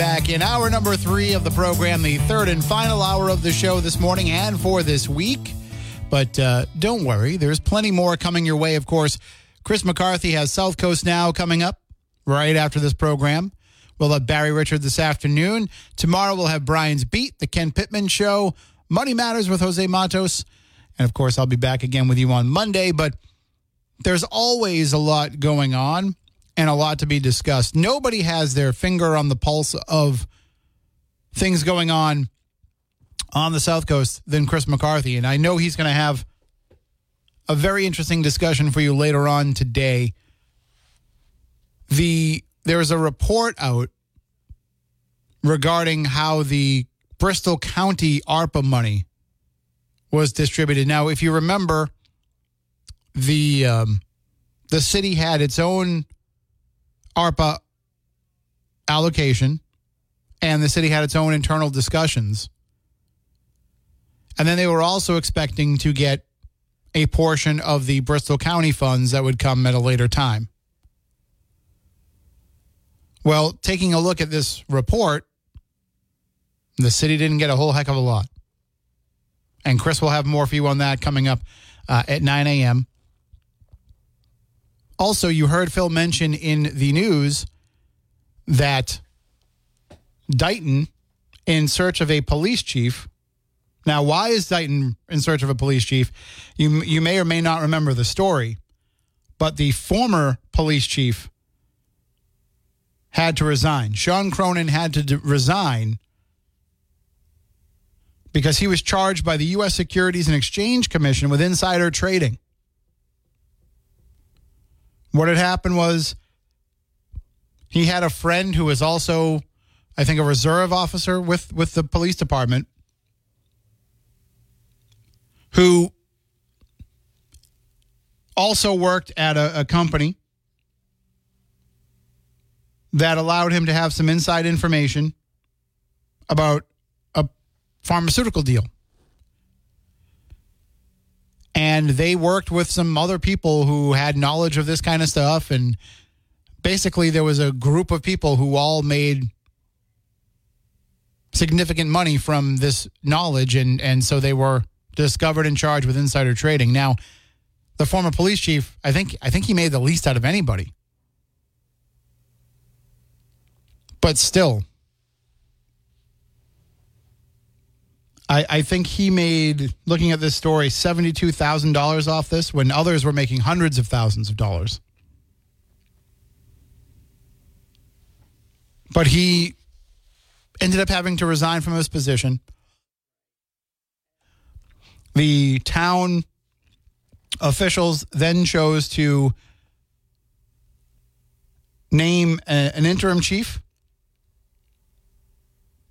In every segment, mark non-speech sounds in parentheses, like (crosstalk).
Back in hour number three of the program, the third and final hour of the show this morning and for this week. But uh, don't worry, there's plenty more coming your way, of course. Chris McCarthy has South Coast Now coming up right after this program. We'll have Barry Richard this afternoon. Tomorrow we'll have Brian's Beat, the Ken Pittman Show, Money Matters with Jose Matos. And of course, I'll be back again with you on Monday. But there's always a lot going on and a lot to be discussed. Nobody has their finger on the pulse of things going on on the South Coast than Chris McCarthy. And I know he's going to have a very interesting discussion for you later on today. The there's a report out regarding how the Bristol County ARPA money was distributed. Now, if you remember, the um, the city had its own ARPA allocation, and the city had its own internal discussions. And then they were also expecting to get a portion of the Bristol County funds that would come at a later time. Well, taking a look at this report, the city didn't get a whole heck of a lot. And Chris will have more for you on that coming up uh, at 9 a.m. Also, you heard Phil mention in the news that Dighton, in search of a police chief. Now, why is Dighton in search of a police chief? You, you may or may not remember the story, but the former police chief had to resign. Sean Cronin had to resign because he was charged by the U.S. Securities and Exchange Commission with insider trading. What had happened was he had a friend who was also, I think, a reserve officer with, with the police department who also worked at a, a company that allowed him to have some inside information about a pharmaceutical deal. And they worked with some other people who had knowledge of this kind of stuff. And basically, there was a group of people who all made significant money from this knowledge. And, and so they were discovered and charged with insider trading. Now, the former police chief, I think, I think he made the least out of anybody. But still, I, I think he made, looking at this story, $72,000 off this when others were making hundreds of thousands of dollars. But he ended up having to resign from his position. The town officials then chose to name a, an interim chief.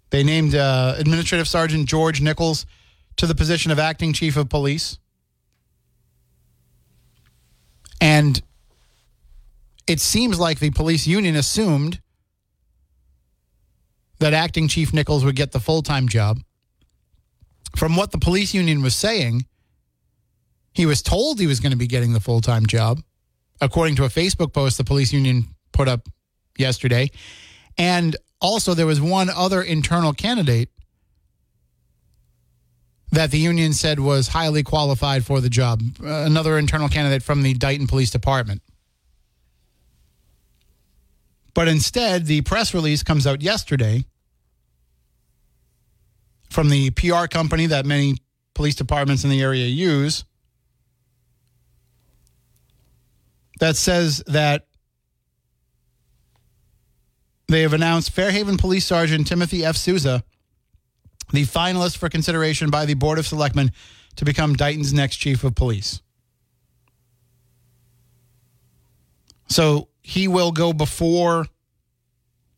They named uh, Administrative Sergeant George Nichols to the position of acting chief of police. And it seems like the police union assumed that acting chief Nichols would get the full time job. From what the police union was saying, he was told he was going to be getting the full time job, according to a Facebook post the police union put up yesterday. And also, there was one other internal candidate that the union said was highly qualified for the job. Uh, another internal candidate from the Dighton Police Department. But instead, the press release comes out yesterday from the PR company that many police departments in the area use that says that they have announced Fairhaven Police Sergeant Timothy F. Souza the finalist for consideration by the Board of Selectmen to become Dighton's next chief of police. So he will go before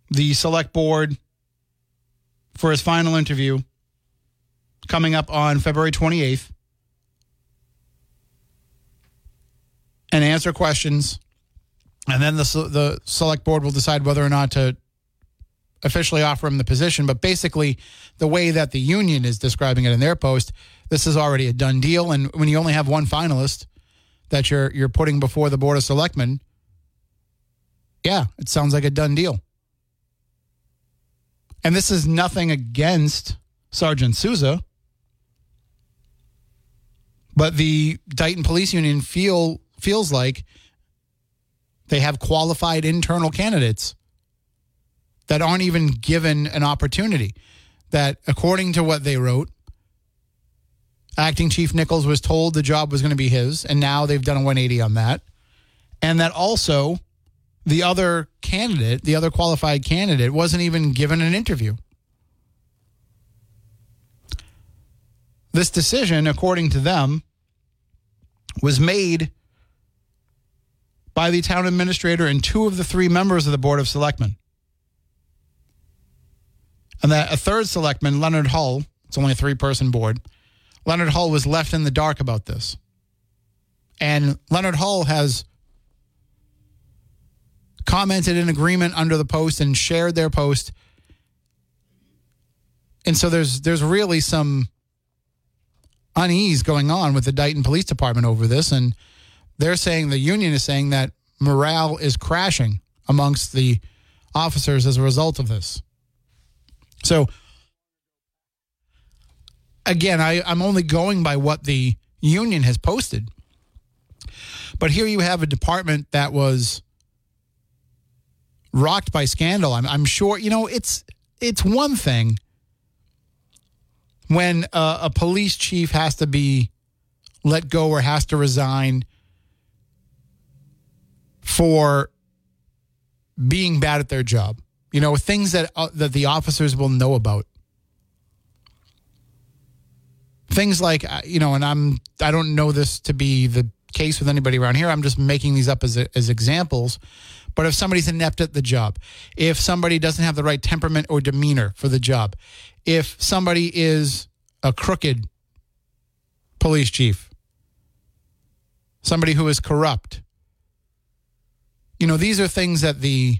the select board for his final interview coming up on February 28th and answer questions. And then the, the select board will decide whether or not to officially offer him the position. But basically, the way that the union is describing it in their post, this is already a done deal. And when you only have one finalist that you're you're putting before the board of selectmen, yeah, it sounds like a done deal. And this is nothing against Sergeant Souza. But the Dighton Police Union feel feels like they have qualified internal candidates that aren't even given an opportunity. That, according to what they wrote, acting chief Nichols was told the job was going to be his, and now they've done a 180 on that. And that also the other candidate, the other qualified candidate, wasn't even given an interview. This decision, according to them, was made by the town administrator and two of the three members of the Board of Selectmen. And that a third selectman, Leonard Hull, it's only a three person board, Leonard Hull was left in the dark about this. And Leonard Hull has commented in agreement under the post and shared their post. And so there's there's really some unease going on with the Dighton Police Department over this and they're saying the union is saying that morale is crashing amongst the officers as a result of this. So again, I, I'm only going by what the union has posted. But here you have a department that was rocked by scandal. I'm, I'm sure, you know, it's it's one thing when a, a police chief has to be let go or has to resign for being bad at their job. You know, things that uh, that the officers will know about. Things like uh, you know, and I'm I don't know this to be the case with anybody around here. I'm just making these up as as examples. But if somebody's inept at the job, if somebody doesn't have the right temperament or demeanor for the job, if somebody is a crooked police chief, somebody who is corrupt, you know, these are things that the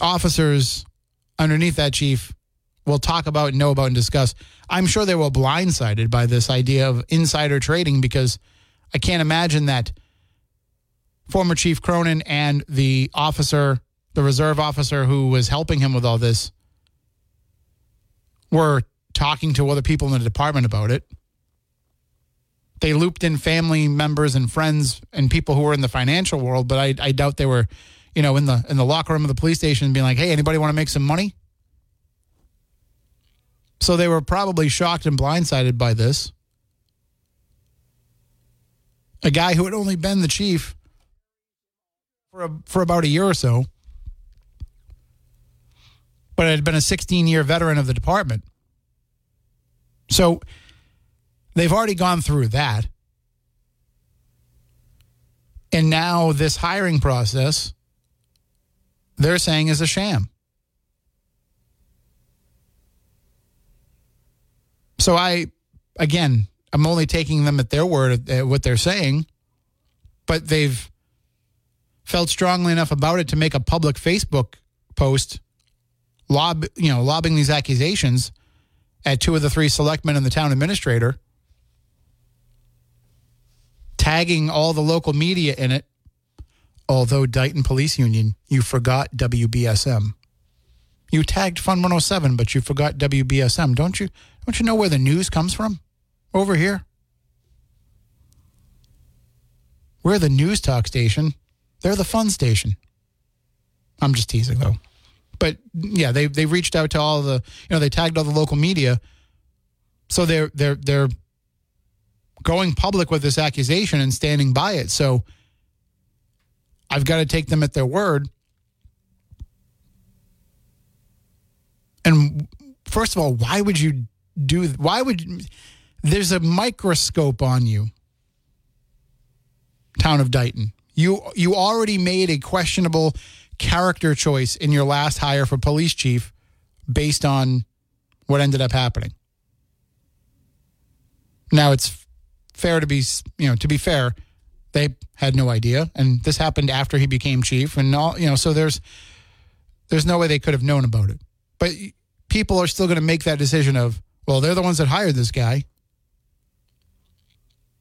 officers underneath that chief will talk about, know about, and discuss. I'm sure they were blindsided by this idea of insider trading because I can't imagine that former Chief Cronin and the officer, the reserve officer who was helping him with all this, were talking to other people in the department about it. They looped in family members and friends and people who were in the financial world, but I, I doubt they were, you know, in the in the locker room of the police station being like, "Hey, anybody want to make some money?" So they were probably shocked and blindsided by this. A guy who had only been the chief for a, for about a year or so, but had been a 16 year veteran of the department. So they've already gone through that. And now this hiring process, they're saying is a sham. So I, again, I'm only taking them at their word, at what they're saying, but they've felt strongly enough about it to make a public Facebook post, lob, you know, lobbing these accusations at two of the three selectmen and the town administrator, tagging all the local media in it. Although Dighton Police Union, you forgot WBSM. You tagged Fun 107, but you forgot WBSM. Don't you? Don't you know where the news comes from? Over here. We're the news talk station. They're the fun station. I'm just teasing though. But yeah, they they reached out to all the you know they tagged all the local media, so they're they're they're going public with this accusation and standing by it. So I've got to take them at their word. And first of all, why would you do? Why would there's a microscope on you, town of Dighton. You you already made a questionable character choice in your last hire for police chief, based on what ended up happening. Now it's fair to be you know to be fair, they had no idea, and this happened after he became chief, and all you know. So there's there's no way they could have known about it, but people are still going to make that decision of well, they're the ones that hired this guy.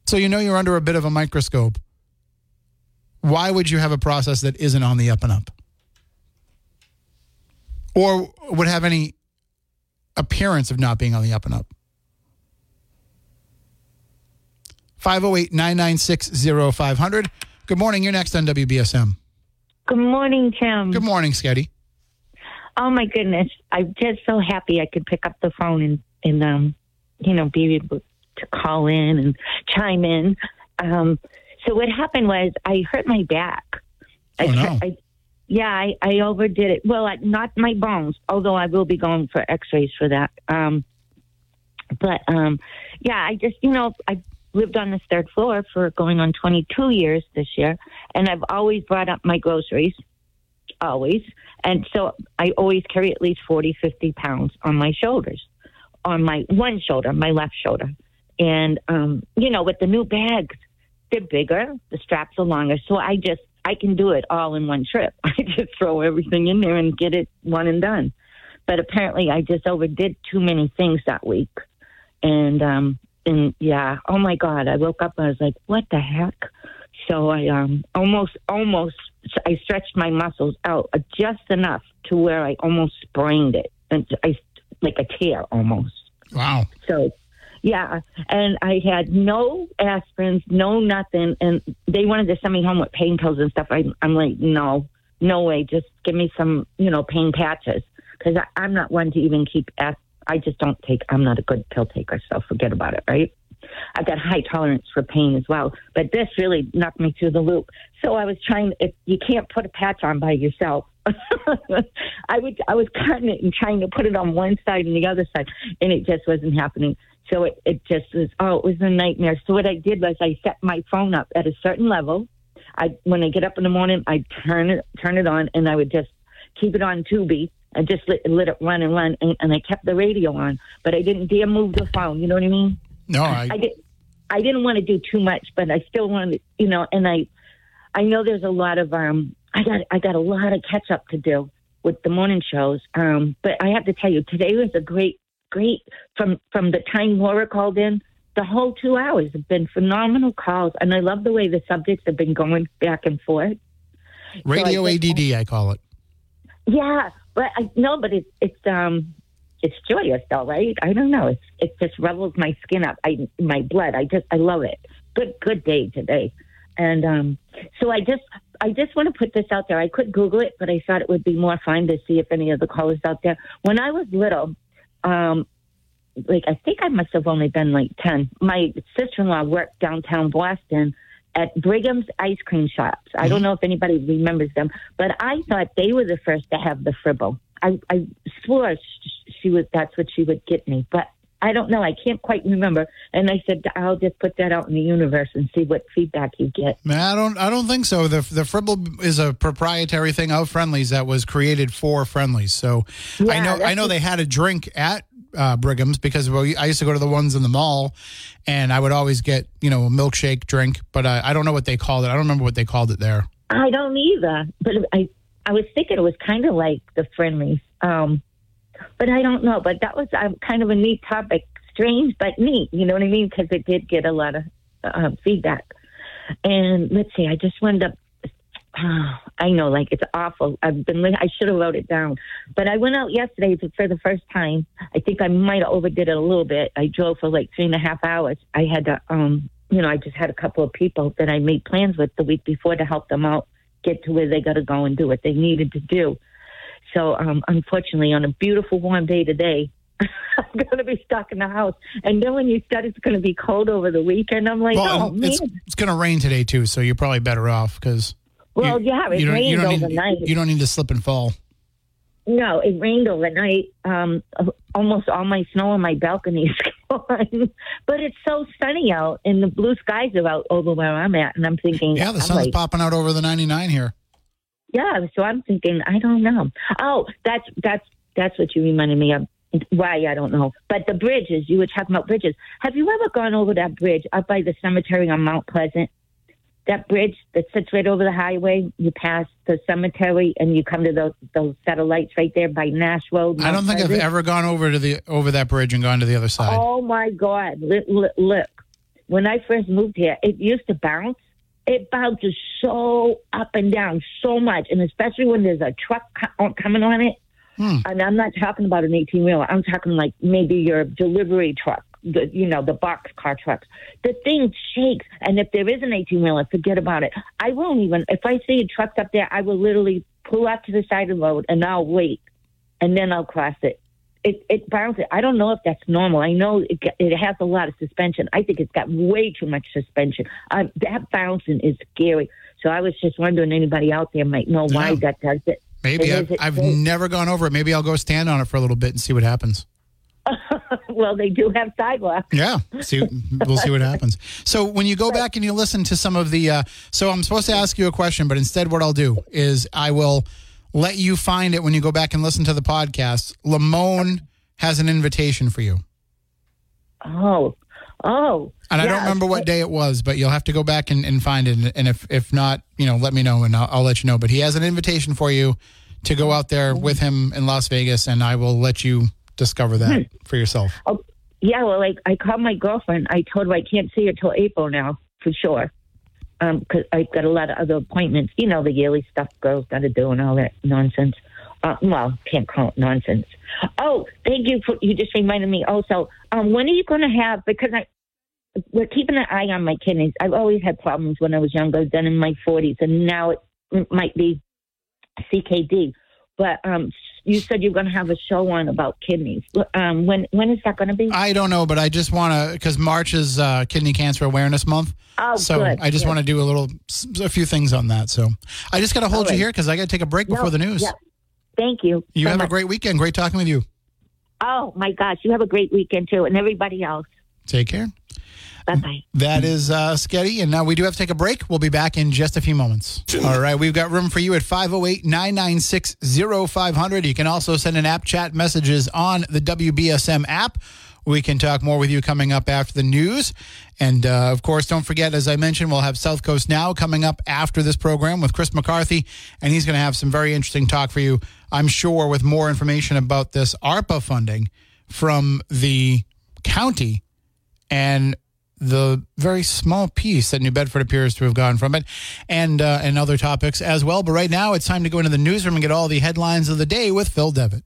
So you know you're under a bit of a microscope. Why would you have a process that isn't on the up and up? Or would have any appearance of not being on the up and up? 508 996 0500. Good morning. You're next on WBSM. Good morning, Tim. Good morning, Sketty. Oh my goodness, I'm just so happy I could pick up the phone and and um, you know, be able to call in and chime in. Um, so what happened was I hurt my back. Oh, I, no. I, yeah, I, I overdid it. Well, I, not my bones, although I will be going for X-rays for that. Um, but um, yeah, I just you know I lived on this third floor for going on 22 years this year, and I've always brought up my groceries, always, and so I always carry at least 40, 50 pounds on my shoulders, on my one shoulder, my left shoulder, and um, you know with the new bags, they're bigger, the straps are longer, so I just I can do it all in one trip. (laughs) I just throw everything in there and get it one and done. But apparently, I just overdid too many things that week, and um, and yeah, oh my god, I woke up and I was like, what the heck? So I um almost almost I stretched my muscles out just enough to where I almost sprained it, and I like a tear almost. Wow. So, yeah, and I had no aspirins, no nothing, and they wanted to send me home with pain pills and stuff. I, I'm like, no, no way, just give me some, you know, pain patches because I'm not one to even keep. As- I just don't take. I'm not a good pill taker, so forget about it, right? I've got high tolerance for pain as well, but this really knocked me through the loop. So I was trying. If you can't put a patch on by yourself, (laughs) I would. I was cutting it and trying to put it on one side and the other side, and it just wasn't happening. So it, it just was. Oh, it was a nightmare. So what I did was I set my phone up at a certain level. I when I get up in the morning, I turn it turn it on, and I would just keep it on Tubi. I just let, let it run and run, and, and I kept the radio on, but I didn't dare move the phone. You know what I mean? No, I, I did. I didn't want to do too much, but I still wanted, you know. And I, I know there's a lot of um. I got I got a lot of catch up to do with the morning shows. Um, but I have to tell you, today was a great, great from from the time Laura called in. The whole two hours have been phenomenal calls, and I love the way the subjects have been going back and forth. radio I ADD, I call it. Yeah, but I no, but it's it's um it's joyous though, right? I don't know. It's it just revels my skin up. I my blood. I just I love it. Good good day today. And um so I just I just want to put this out there. I could Google it, but I thought it would be more fun to see if any of the callers out there. When I was little, um like I think I must have only been like ten. My sister in law worked downtown Boston at Brigham's ice cream shops. I don't mm-hmm. know if anybody remembers them, but I thought they were the first to have the fribble. I, I swore sh- she was that's what she would get me, but I don't know. I can't quite remember. And I said I'll just put that out in the universe and see what feedback you get. I don't. I don't think so. The the Fribble is a proprietary thing of Friendly's that was created for Friendly's. So I know. I know they had a drink at uh, Brigham's because well, I used to go to the ones in the mall, and I would always get you know a milkshake drink. But I, don't know what they called it. I don't remember what they called it there. I don't either, but I I was thinking it was kind of like the Friendly's, um, but I don't know. But that was um, kind of a neat topic, strange but neat. You know what I mean? Because it did get a lot of uh, feedback. And let's see, I just wound up. (sighs) I know, like it's awful. I've been. I should have wrote it down, but I went out yesterday for- the first time. I think I might have overdid it a little bit. I drove for like three and a half hours. I had to, um, you know, I just had a couple of people that I made plans with the week before to help them out get to where they got to go and do what they needed to do. So, um, unfortunately, on a beautiful warm day today, (laughs) I'm going to be stuck in the house. And then when you said it's going to be cold over the weekend, I'm like, Well, oh man. it's it's going to rain today too, so you're probably better off because. Well, yeah, it rained you don't overnight. Need, you don't need to slip and fall. No, it rained overnight. Um, almost all my snow on my balcony is (laughs) gone. but it's so sunny out, and the blue skies are out over where I'm at, and I'm thinking, Yeah, the I'm sun's like, popping out over the 99 here. yeah. So I'm thinking, I don't know. Oh, that's that's that's what you reminded me of. Why I don't know, but the bridges you were talking about bridges. Have you ever gone over that bridge up by the cemetery on Mount Pleasant? That bridge that sits right over the highway. You pass the cemetery and you come to those those satellites right there by Nash Road. I don't think I've ever gone over to the over that bridge and gone to the other side. Oh my God! Look, look, when I first moved here, it used to bounce. It bounces so up and down so much, and especially when there's a truck co- coming on it. Hmm. And I'm not talking about an 18 wheeler. I'm talking like maybe your delivery truck, the you know the box car trucks. The thing shakes, and if there is an 18 wheeler, forget about it. I won't even. If I see a truck up there, I will literally pull out to the side of the road and I'll wait, and then I'll cross it it, it bounces. I don't know if that's normal. I know it, it has a lot of suspension. I think it's got way too much suspension. Uh, that bouncing is scary. So I was just wondering anybody out there might know why Yeah. that does it. Maybe It I've, I've never gone over it. Maybe I'll go stand on it for a little bit and see what happens. (laughs) well, they do have sidewalks. Yeah, see, we'll see what happens. So when you go back and you listen to some of the, uh, so I'm supposed to ask you a question, but instead, what I'll do is I will let you find it when you go back and listen to the podcast. Lamone has an invitation for you, Oh, oh. and I don't remember what day it was, but you'll have to go back and, and find it. And if if not, you know, let me know and I'll, I'll let you know. But he has an invitation for you to go out there with him in Las Vegas, and I will let you discover that for yourself. Oh, yeah. Well, like I called my girlfriend. I told her I can't see her till April now for sure. Um, because I've got a lot of other appointments. You know, the yearly stuff girls got to do and all that nonsense. Uh, well, can't call it nonsense. Oh, thank you for you just reminded me. Also, um, when are you going to have? Because I we're keeping an eye on my kidneys. I've always had problems when I was younger, then in my forties, and now it might be CKD. But um, you said you're going to have a show on about kidneys. Um, when when is that going to be? I don't know, but I just want to because March is uh, Kidney Cancer Awareness Month. Oh, so good. I just want to do a little, a few things on that. So I just got to hold you here because I got to take a break before the news. yeah. Thank you. You so have a great weekend. Great talking with you. Oh my gosh, you have a great weekend too, and everybody else. Take care. Bye bye. That is uh, Sketty. And now we do have to take a break. We'll be back in just a few moments. All right. We've got room for you at 508 996 0500. You can also send an app chat messages on the WBSM app. We can talk more with you coming up after the news. And uh, of course, don't forget, as I mentioned, we'll have South Coast Now coming up after this program with Chris McCarthy. And he's going to have some very interesting talk for you, I'm sure, with more information about this ARPA funding from the county and the very small piece that New Bedford appears to have gone from it, and uh, and other topics as well. But right now, it's time to go into the newsroom and get all the headlines of the day with Phil Devitt.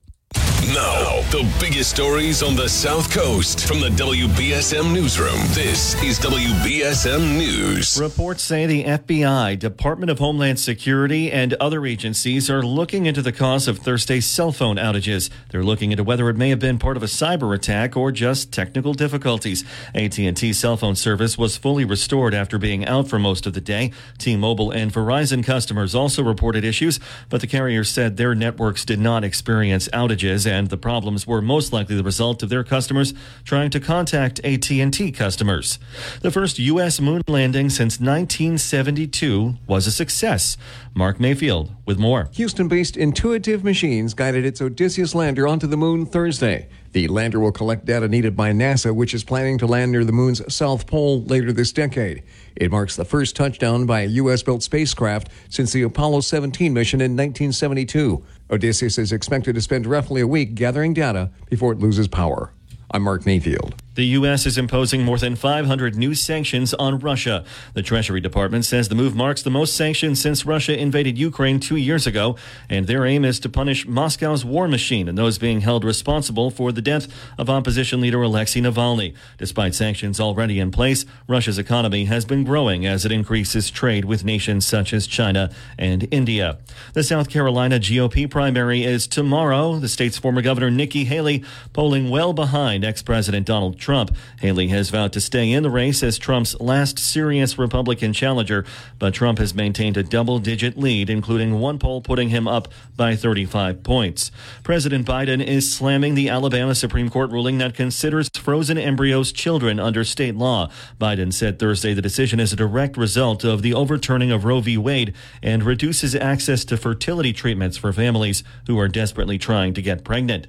Now, the biggest stories on the South Coast from the WBSM Newsroom. This is WBSM News. Reports say the FBI, Department of Homeland Security, and other agencies are looking into the cause of Thursday's cell phone outages. They're looking into whether it may have been part of a cyber attack or just technical difficulties. AT&T cell phone service was fully restored after being out for most of the day. T-Mobile and Verizon customers also reported issues, but the carriers said their networks did not experience outages and the problems were most likely the result of their customers trying to contact AT&T customers. The first U.S. moon landing since 1972 was a success. Mark Mayfield with more. Houston based Intuitive Machines guided its Odysseus lander onto the moon Thursday. The lander will collect data needed by NASA, which is planning to land near the moon's south pole later this decade. It marks the first touchdown by a U.S. built spacecraft since the Apollo 17 mission in 1972. Odysseus is expected to spend roughly a week gathering data before it loses power. I'm Mark Mayfield. The U.S. is imposing more than 500 new sanctions on Russia. The Treasury Department says the move marks the most sanctions since Russia invaded Ukraine two years ago, and their aim is to punish Moscow's war machine and those being held responsible for the death of opposition leader Alexei Navalny. Despite sanctions already in place, Russia's economy has been growing as it increases trade with nations such as China and India. The South Carolina GOP primary is tomorrow. The state's former governor Nikki Haley polling well behind ex-president Donald Trump. Trump. Haley has vowed to stay in the race as Trump's last serious Republican challenger, but Trump has maintained a double digit lead, including one poll putting him up by 35 points. President Biden is slamming the Alabama Supreme Court ruling that considers frozen embryos children under state law. Biden said Thursday the decision is a direct result of the overturning of Roe v. Wade and reduces access to fertility treatments for families who are desperately trying to get pregnant.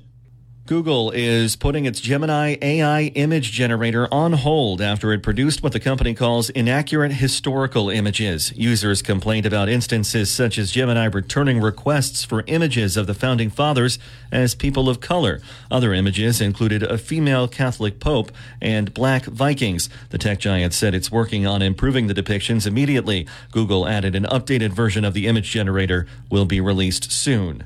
Google is putting its Gemini AI image generator on hold after it produced what the company calls inaccurate historical images. Users complained about instances such as Gemini returning requests for images of the founding fathers as people of color. Other images included a female Catholic pope and black Vikings. The tech giant said it's working on improving the depictions immediately. Google added an updated version of the image generator will be released soon.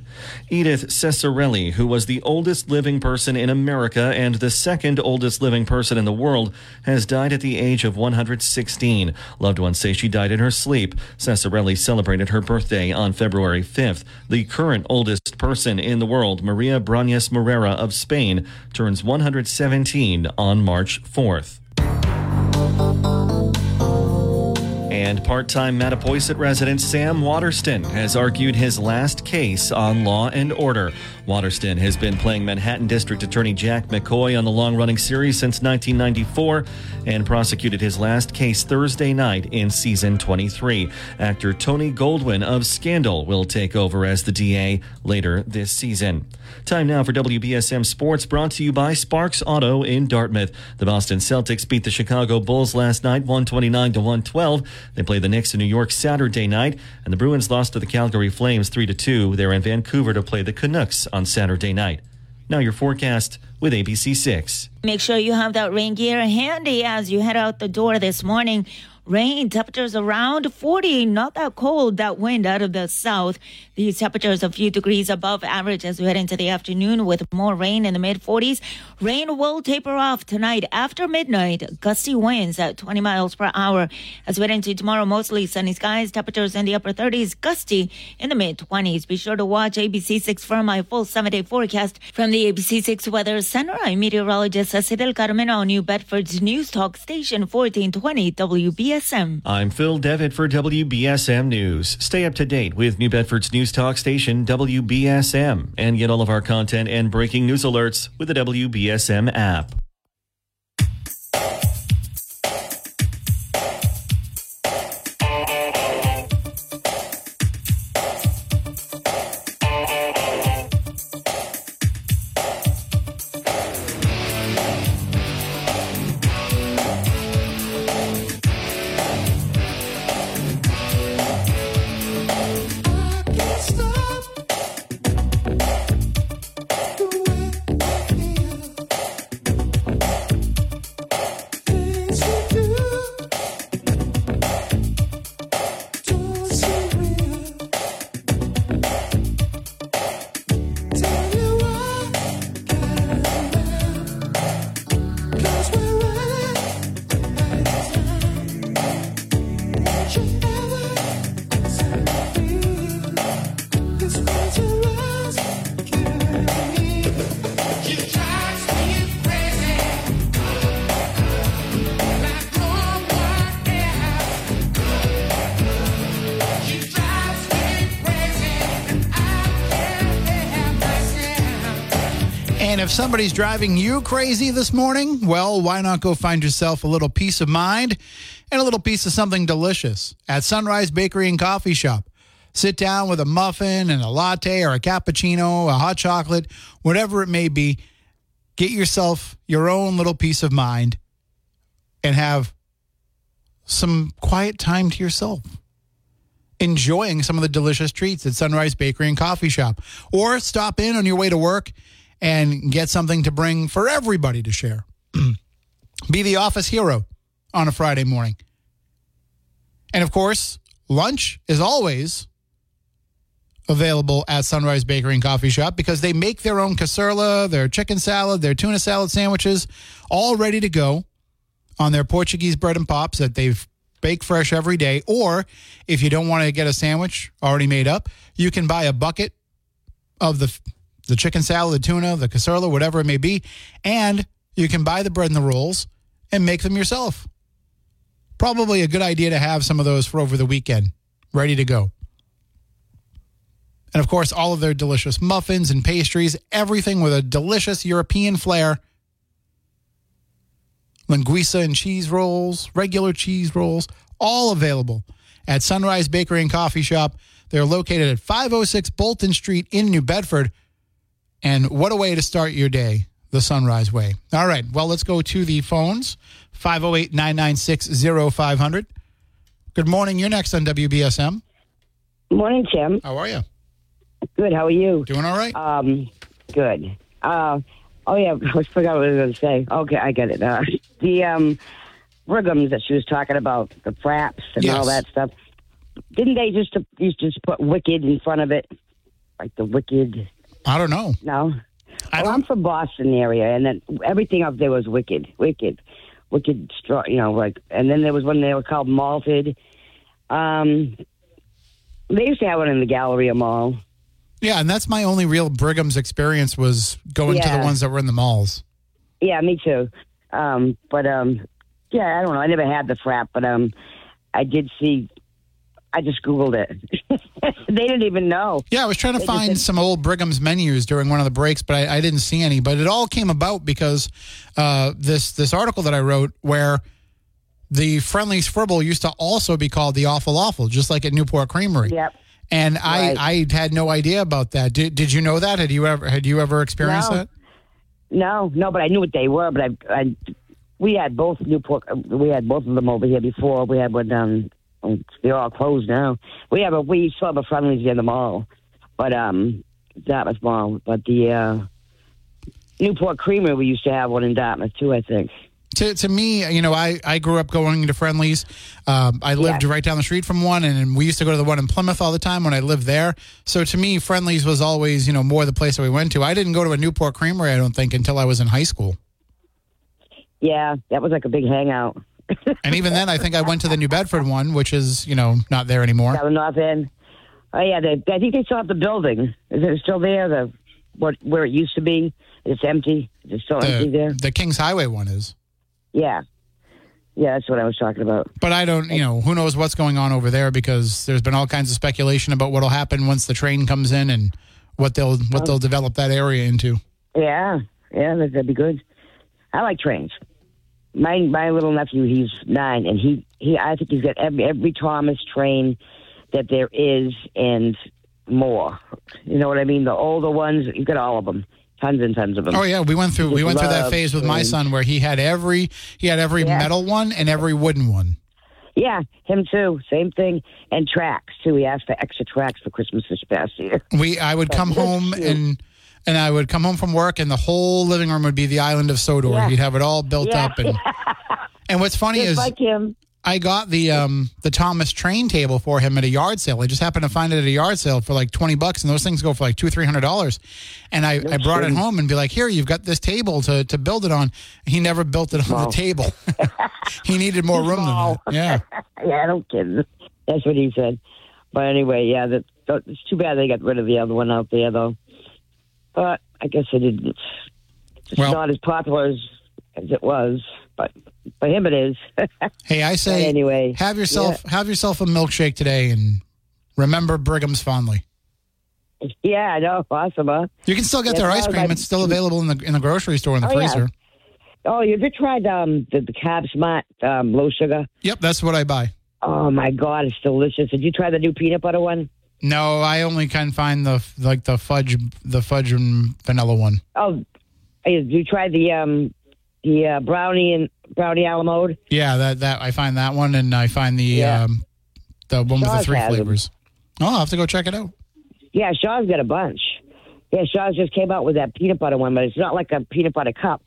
Edith Ceccarelli, who was the oldest living living person in America and the second oldest living person in the world, has died at the age of 116. Loved ones say she died in her sleep. Ceccarelli celebrated her birthday on February 5th. The current oldest person in the world, Maria Branyas Morera of Spain, turns 117 on March 4th. And part time Mattapoisett resident Sam Waterston has argued his last case on law and order. Waterston has been playing Manhattan District Attorney Jack McCoy on the long running series since 1994 and prosecuted his last case Thursday night in season 23. Actor Tony Goldwyn of Scandal will take over as the DA later this season. Time now for WBSM Sports brought to you by Sparks Auto in Dartmouth. The Boston Celtics beat the Chicago Bulls last night 129 to 112. They play the Knicks in New York Saturday night and the Bruins lost to the Calgary Flames 3 to 2. They're in Vancouver to play the Canucks on Saturday night. Now your forecast with ABC6. Make sure you have that rain gear handy as you head out the door this morning. Rain temperatures around 40, not that cold. That wind out of the south. These temperatures a few degrees above average as we head into the afternoon with more rain in the mid 40s. Rain will taper off tonight after midnight. Gusty winds at 20 miles per hour. As we head into tomorrow, mostly sunny skies. Temperatures in the upper 30s, gusty in the mid 20s. Be sure to watch ABC6 for my full seven day forecast from the ABC6 Weather Center. I'm meteorologist Cecil on New Bedford's News Talk Station 1420 WBS. WBSM. I'm Phil Devitt for WBSM News. Stay up to date with New Bedford's news talk station, WBSM, and get all of our content and breaking news alerts with the WBSM app. Somebody's driving you crazy this morning, well, why not go find yourself a little peace of mind and a little piece of something delicious at Sunrise Bakery and Coffee Shop. Sit down with a muffin and a latte or a cappuccino, a hot chocolate, whatever it may be. Get yourself your own little peace of mind and have some quiet time to yourself enjoying some of the delicious treats at Sunrise Bakery and Coffee Shop. Or stop in on your way to work and get something to bring for everybody to share. (clears throat) Be the office hero on a Friday morning. And of course, lunch is always available at Sunrise Bakery and Coffee Shop because they make their own caçoila, their chicken salad, their tuna salad sandwiches, all ready to go on their Portuguese bread and pops that they've baked fresh every day. Or if you don't want to get a sandwich already made up, you can buy a bucket of the the chicken salad, the tuna, the caçoila, whatever it may be, and you can buy the bread and the rolls and make them yourself. Probably a good idea to have some of those for over the weekend, ready to go. And of course, all of their delicious muffins and pastries, everything with a delicious European flair. Linguiça and cheese rolls, regular cheese rolls, all available at Sunrise Bakery and Coffee Shop. They're located at 506 Bolton Street in New Bedford. And what a way to start your day, the Sunrise Way. All right, well, let's go to the phones 508 996 0500. Good morning. You're next on WBSM. Morning, Tim. How are you? Good. How are you? Doing all right? Um, good. Uh, oh yeah, (laughs) I forgot what I was going to say. Okay, I get it. Uh, (laughs) the um, Brigham's that she was talking about, the fraps and Yes. all that stuff. Didn't they just used to just put "wicked" in front of it, like the "wicked"? I don't know. No. I well, I'm from Boston area, and then everything up there was wicked, wicked, wicked. Straw, you know, like, and then there was one they were called malted. Um, they used to have one in the Galleria Mall. Yeah, and that's my only real Brigham's experience was going to the ones that were in the malls. Yeah, me too. Um, but um, yeah, I don't know. I never had the frap, but um, I did see. I just googled it. (laughs) they didn't even know. Yeah, I was trying to They find some old Brigham's menus during one of the breaks, but I, I didn't see any. But it all came about because uh, this this article that I wrote where the Friendly's Fribble used to also be called the Awful Awful, just like at Newport Creamery. Yep. And I, Right. I had no idea about that. Did, did you know that? Had you ever had you ever experienced No. that? No, no, but I knew what they were. But I, I we had both Newport. We had both of them over here before. We had one down. They're all closed now. We have a we still have a Friendly's in the mall, but um, Dartmouth Mall. But the uh, Newport Creamery, we used to have one in Dartmouth too. I think. to, to me, you know, I, I grew up going to Friendly's. Um, I lived Yeah. right down the street from one, and we used to go to the one in Plymouth all the time when I lived there. So to me, Friendly's was always, you know, more the place that we went to. I didn't go to a Newport Creamery, I don't think, until I was in high school. Yeah, that was like a big hangout. And even then, I think I went to the New Bedford one, which is, you know, not there anymore. Down the north end. Oh yeah, they, I think they still have the building. Is it still there? The what where it used to be? It's empty. Is it still empty there? The, the Kings Highway one is. Yeah, yeah, that's what I was talking about. But I don't, you know, who knows what's going on over there because there's been all kinds of speculation about what'll happen once the train comes in and what they'll what they'll develop that area into. Yeah, yeah, that'd be good. I like trains. My my little nephew, he's nine, and he he I think he's got every every Thomas train that there is and more. You know what I mean? The older ones, he's got all of them, tons and tons of them. Oh yeah, we went through we went through that phase with my son where he had every he had every Yeah. metal one and every wooden one. Yeah, him too. Same thing. And tracks too. He asked for extra tracks for Christmas this past year. We I would come (laughs) home and and I would come home from work and the whole living room would be the island of Sodor. Yeah. He'd have it all built Yeah. up and (laughs) and what's funny Just is like him. I got the um the Thomas train table for him at a yard sale. I just happened to find it at a yard sale for like twenty bucks, and those things go for like two three hundred dollars. And I, I brought it home and be like, here, you've got this table to to build it on. He never built it on the table. (laughs) he needed more room than that. Yeah. (laughs) Yeah, I don't kid. That's what he said. But anyway, yeah, that- it's too bad they got rid of the other one out there, though. But I guess it didn't. It's Well- not as popular as, as it was, but for him it is. (laughs) Hey, I say But anyway, have yourself have yourself a milkshake today and remember Brigham's fondly. yeah, I know. (laughs) Awesome, huh? You can still get Yeah, their ice cream. It's still available in the in the grocery store in the Oh, yeah. freezer. Oh, you ever tried um, the, the Carb Smart um, low sugar? Yep, that's what I buy. Oh, my God, it's delicious. Did you try the new peanut butter one? No, I only can find the like the fudge the fudge and vanilla one. Oh, you try the um, the uh, brownie and brownie a la mode? Yeah, that that I find that one, and I find the Yeah. um, the one with the three flavors. Oh, I'll have to go check it out. Yeah, Shaw's got a bunch. Yeah, Shaw's just came out with that peanut butter one, but it's not like a peanut butter cup.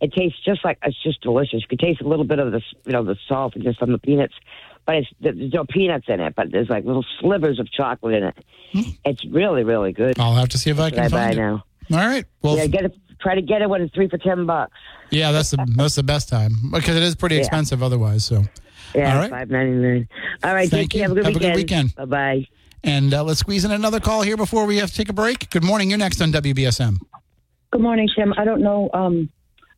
It tastes just like it's just delicious. You can taste a little bit of the you know the salt and just on the peanuts, but it's there's no peanuts in it. But there's like little slivers of chocolate in it. It's really really good. I'll have to see if I What I can buy find it. now. All right. Well, yeah, yeah, get it. Try to get it when it's three for ten bucks. Yeah, that's the that's the best time because it is pretty Yeah. expensive otherwise. So, Yeah, All right. five ninety nine. All right, Thank take care. you. Have a good Have a good weekend. weekend. Bye bye. and uh, let's squeeze in another call here before we have to take a break. Good morning. You're next on WBSM. Good morning, Tim. I don't know. Um,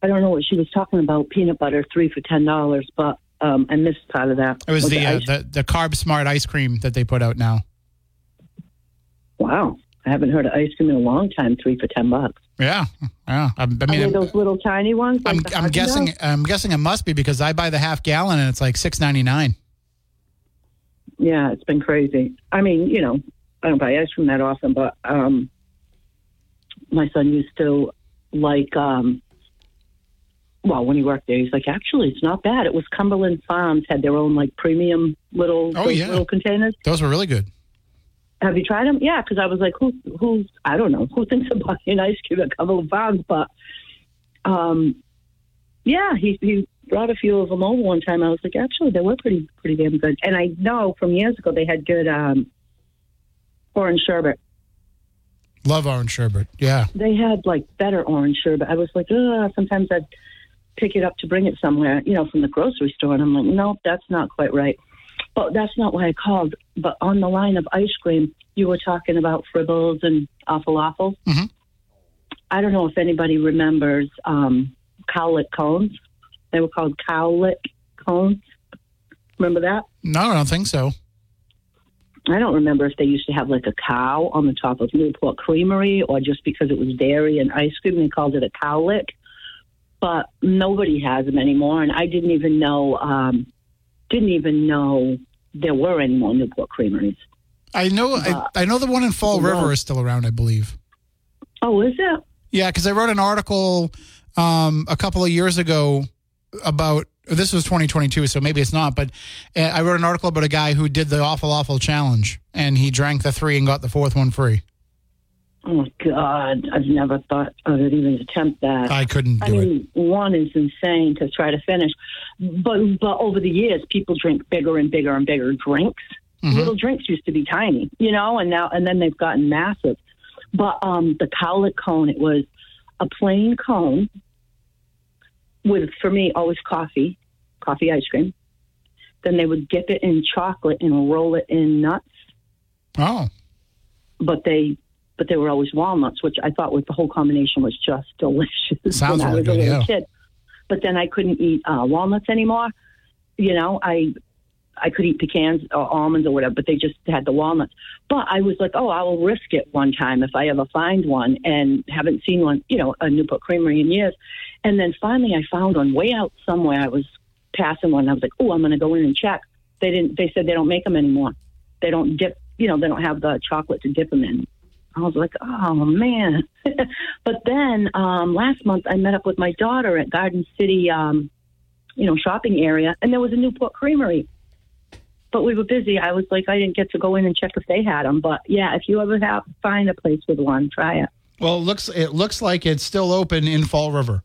I don't know what she was talking about. Peanut butter, three for ten dollars, but um, I missed part of that. It was the, uh, the the carb smart ice cream that they put out now. wow. I haven't heard of ice cream in a long time. Three for ten bucks. Yeah, yeah. I, I mean, I'm, those little tiny ones? like I'm, I'm guessing. I'm guessing it must be because I buy the half gallon and it's like six ninety nine. Yeah, it's been crazy. I mean, you know, I don't buy ice cream that often, but um, my son used to like. Um, well, when he worked there, he's like, actually, it's not bad. It was Cumberland Farms had their own like premium little Oh, yeah. little containers. Those were really good. Have you tried them? Yeah, because I was like, who, who's, I don't know, who thinks of buying ice cream at Cumberland Farms? But, um, yeah, he, he brought a few of them over one time. I was like, actually, they were pretty, pretty damn good. And I know from years ago they had good, um, orange sherbet. Love orange sherbet. Yeah. They had like better orange sherbet. I was like, Ugh, sometimes I'd pick it up to bring it somewhere, you know, from the grocery store. And I'm like, no, that's not quite right. But that's not why I called. But on the line of ice cream, you were talking about fribbles and awful awful. Mhm. I don't know if anybody remembers um, cowlick cones. They were called cowlick cones. Remember that? No, I don't think so. I don't remember if they used to have like a cow on the top of Newport Creamery or just because it was dairy and ice cream, they called it a cowlick. But nobody has them anymore, and I didn't even know um, didn't even know there were any more Newport Creameries. I know. I, I know the one in Fall. River is still around. I believe. Oh, is it? Yeah, because I wrote an article um, a couple of years ago about this was 2022, so maybe it's not. But uh, I wrote an article about a guy who did the awful awful challenge, and he drank the three and got the fourth one free. Oh God, I've never thought I would even attempt that. I couldn't I do it. mean, one is insane to try to finish, but but over the years, people drink bigger and bigger and bigger drinks. Mm-hmm. Little drinks used to be tiny, you know, and now and then they've gotten massive. But um, the cowlick cone, it was a plain cone with, for me, always coffee, coffee ice cream. Then they would dip it in chocolate and roll it in nuts Oh, but they but they were always walnuts, which I thought was the whole combination was just delicious Sounds when I really good, yeah. kid. But then I couldn't eat uh, walnuts anymore. You know, I I could eat pecans or almonds or whatever, but they just had the walnuts. But I was like, oh, I will risk it one time if I ever find one, and haven't seen one, you know, a Newport Creamery in years. And then finally, I found one way out somewhere. I was passing one. And I was like, oh, I'm going to go in and check. They didn't. They said they don't make them anymore. They don't dip. You know, they don't have the chocolate to dip them in. I was like, oh man. (laughs) but then um, last month, I met up with my daughter at Garden City, um, you know, shopping area, and there was a Newport Creamery. But we were busy. I was like, I didn't get to go in and check if they had them. But yeah, if you ever have find a place with one, try it. well, it looks it looks like it's still open in Fall River.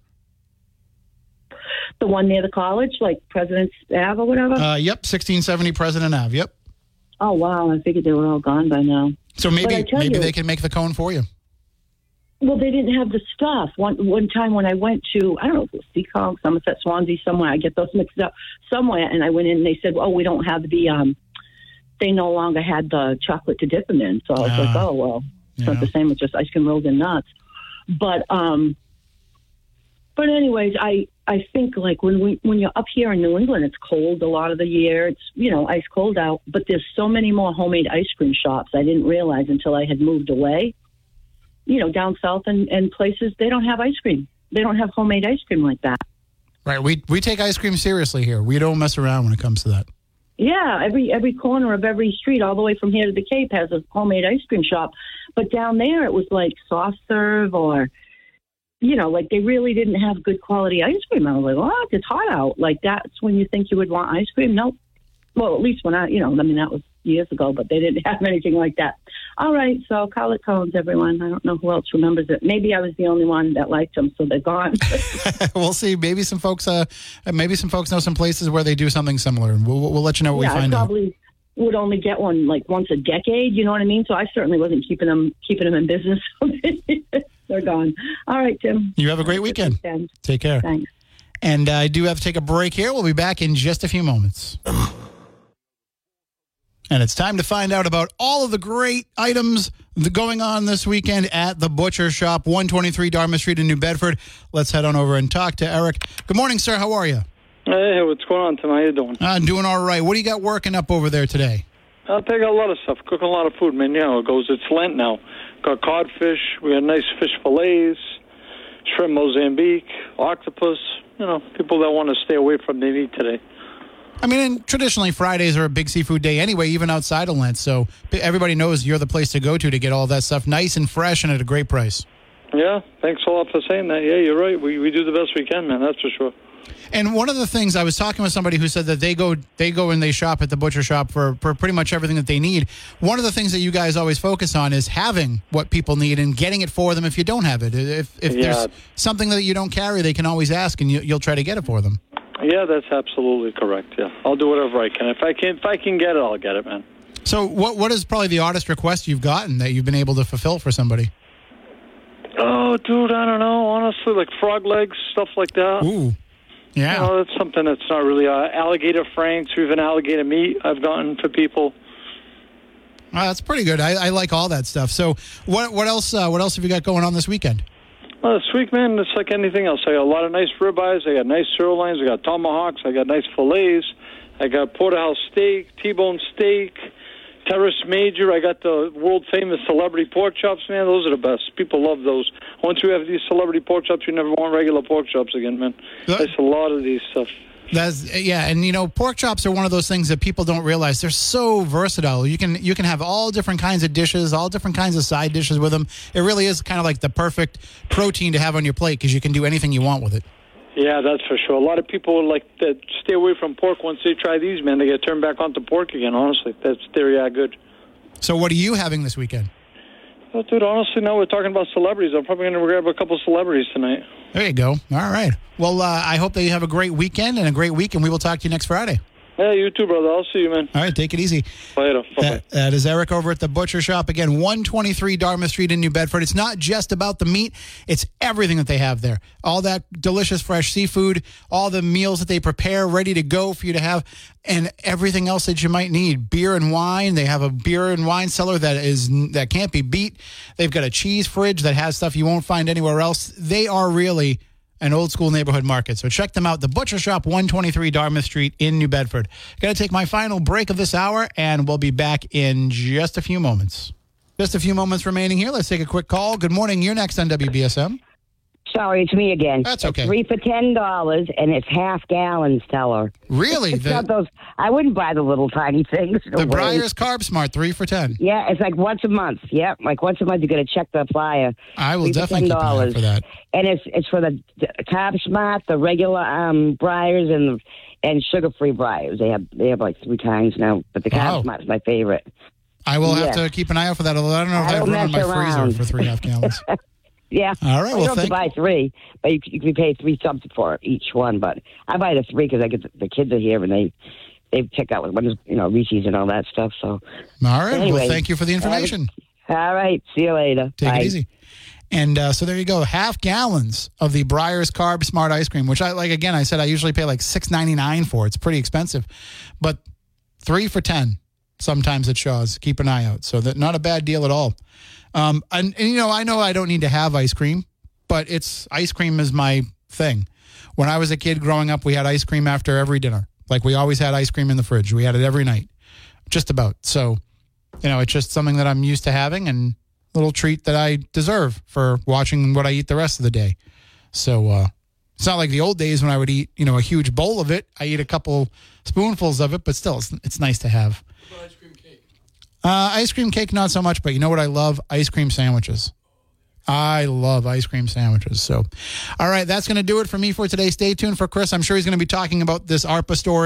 The one near the college, like President's Ave or whatever. Uh, yep, 1670 President Ave. Yep. oh wow, I figured they were all gone by now. So maybe maybe you- they can make the cone for you. Well, they didn't have the stuff. One one time when I went to I don't know if it was Seekonk, Somerset, Swansea, somewhere. I get those mixed up somewhere, and I went in and they said, "Oh, we don't have the." um They no longer had the chocolate to dip them in, so I was like, Ah. "Oh well, it's not the same. It's just ice cream rolled in nuts." But um, but anyways, I I think like when we when you're up here in New England, it's cold a lot of the year. It's you know ice cold out, but there's so many more homemade ice cream shops. I didn't realize until I had moved away you know, down south and, and places, they don't have ice cream. They don't have homemade ice cream like that. Right. We we take ice cream seriously here. We don't mess around when it comes to that. Yeah, every every corner of every street, all the way from here to the Cape, has a homemade ice cream shop. But down there, it was like soft serve or, you know, like they really didn't have good quality ice cream. I was like, what? It's hot out. Like that's when you think you would want ice cream. Nope. Well, at least when I, you know, I mean that was years ago, but they didn't (laughs) have anything like that. All right, so Collard Cones, everyone. I don't know who else remembers it. Maybe I was the only one that liked them, so they're gone. (laughs) (laughs) we'll see. Maybe some folks, uh, maybe some folks know some places where they do something similar. We'll, we'll, let you know what yeah, we find out. Would only get one like once a decade. You know what I mean? So I certainly wasn't keeping them keeping them in business. (laughs) They're gone. All right, Tim. You have a great weekend. Thanks. Take care. Thanks. And I do have to take a break here. We'll be back in just a few moments. And it's time to find out about all of the great items going on this weekend at the Butcher Shop, 123 Dartmouth Street in New Bedford. Let's head on over and talk to Eric. Good morning, sir. How are you? Hey, what's going on, Tim? How you doing? I'm doing all right. What do you got working up over there today? I'll take a lot of stuff. Cooking a lot of food, man. You know, it goes. It's Lent now. Got codfish. We got nice fish fillets, shrimp Mozambique, octopus. You know, people that want to stay away from the meat today. I mean, and traditionally Fridays are a big seafood day anyway, even outside of Lent. So everybody knows you're the place to go to to get all that stuff nice and fresh and at a great price. Yeah, thanks a lot for saying that. Yeah, you're right. We we do the best we can, man. That's for sure. And one of the things I was talking with somebody who said that they go they go and they shop at the butcher shop for, for pretty much everything that they need. One of the things that you guys always focus on is having what people need and getting it for them if you don't have it. If if Yeah. there's something that you don't carry, they can always ask and you, you'll try to get it for them. Yeah, that's absolutely correct. Yeah, I'll do whatever I can. If I can, if I can get it, I'll get it, man. So what what is probably the oddest request you've gotten that you've been able to fulfill for somebody? Oh, dude, I don't know. Honestly, like frog legs, stuff like that. Ooh. Yeah. You know, that's something that's not really uh, alligator franks or even alligator meat. I've gotten for people. Wow, that's pretty good. I, I like all that stuff. So what what else uh, what else have you got going on this weekend? Well, this week, man, it's like anything else. I got a lot of nice ribeyes. I got nice sirloins. I got tomahawks. I got nice fillets. I got porterhouse steak, T-bone steak, teres major. I got the world famous celebrity pork chops, man. Those are the best. People love those. Once you have these celebrity pork chops, you never want regular pork chops again, man. There's a lot of these stuff. That's yeah, and you know, pork chops are one of those things that people don't realize. They're so versatile. You can you can have all different kinds of dishes, all different kinds of side dishes with them. It really is kind of like the perfect protein to have on your plate because you can do anything you want with it. Yeah, that's for sure. A lot of people like that stay away from pork once they try these, man. They get turned back onto pork again. Honestly, that's they're yeah good. So, what are you having this weekend? Well, dude, honestly, now we're talking about celebrities. I'm probably going to grab a couple celebrities tonight. There you go. All right. Well, uh, I hope that you have a great weekend and a great week, and we will talk to you next Friday. Yeah, you too, brother. I'll see you, man. All right, take it easy. Later. That, that is Eric over at the Butcher Shop. Again, 123 Dartmouth Street in New Bedford. It's not just about the meat, it's everything that they have there. All that delicious fresh seafood, all the meals that they prepare ready to go for you to have, and everything else that you might need. Beer and wine. They have a beer and wine cellar that is that can't be beat. They've got a cheese fridge that has stuff you won't find anywhere else. They are really an old school neighborhood market. So check them out. The Butcher Shop, 123 Dartmouth Street in New Bedford. Got to take my final break of this hour, and we'll be back in just a few moments. Just a few moments remaining here. Let's take a quick call. Good morning. You're next on WBSM. Sorry, it's me again. That's okay. It's three for ten dollars, and it's half gallons. Tell her. Really? It's not those. I wouldn't buy the little tiny (laughs) things. The way. Breyers Carb Smart, three for 10. Yeah, it's like once a month. Yeah, like once a month you got to check the flyer. I will definitely keep an $10. for that. And it's it's for the the Carb Smart, the regular um Breyers, and and sugar free Breyers. They have they have like three kinds now, but the Carb Wow. Smart's my favorite. I will have to keep an eye out for that. Although I don't know if I I have room in my mess freezer for three half gallons. (laughs) Yeah. All right, Well, you don't have to buy three, but you, you can pay three something for each one. But I buy the three because I get the, the kids are here and they they pick out what is you know Reese's and all that stuff. So All right. Anyway, well, thank you for the information. all right, see you later. Take Bye. it easy. And uh, so there you go, half gallons of the Breyers Carb Smart ice cream, which I like. Again, I said I usually pay like six ninety nine for. It's pretty expensive, but three for ten sometimes at Shaw's. Keep an eye out. So that not a bad deal at all. Um, and, and you know, I know I don't need to have ice cream, but it's ice cream is my thing. When I was a kid growing up, we had ice cream after every dinner. Like we always had ice cream in the fridge. We had it every night, just about. So, you know, it's just something that I'm used to having and a little treat that I deserve for watching what I eat the rest of the day. So, uh, it's not like the old days when I would eat, you know, a huge bowl of it. I eat a couple spoonfuls of it, but still, it's, it's nice to have. Uh, ice cream cake, not so much, but you know what I love? Ice cream sandwiches. I love ice cream sandwiches. So, all right, that's going to do it for me for today. Stay tuned for Chris. I'm sure he's going to be talking about this ARPA story.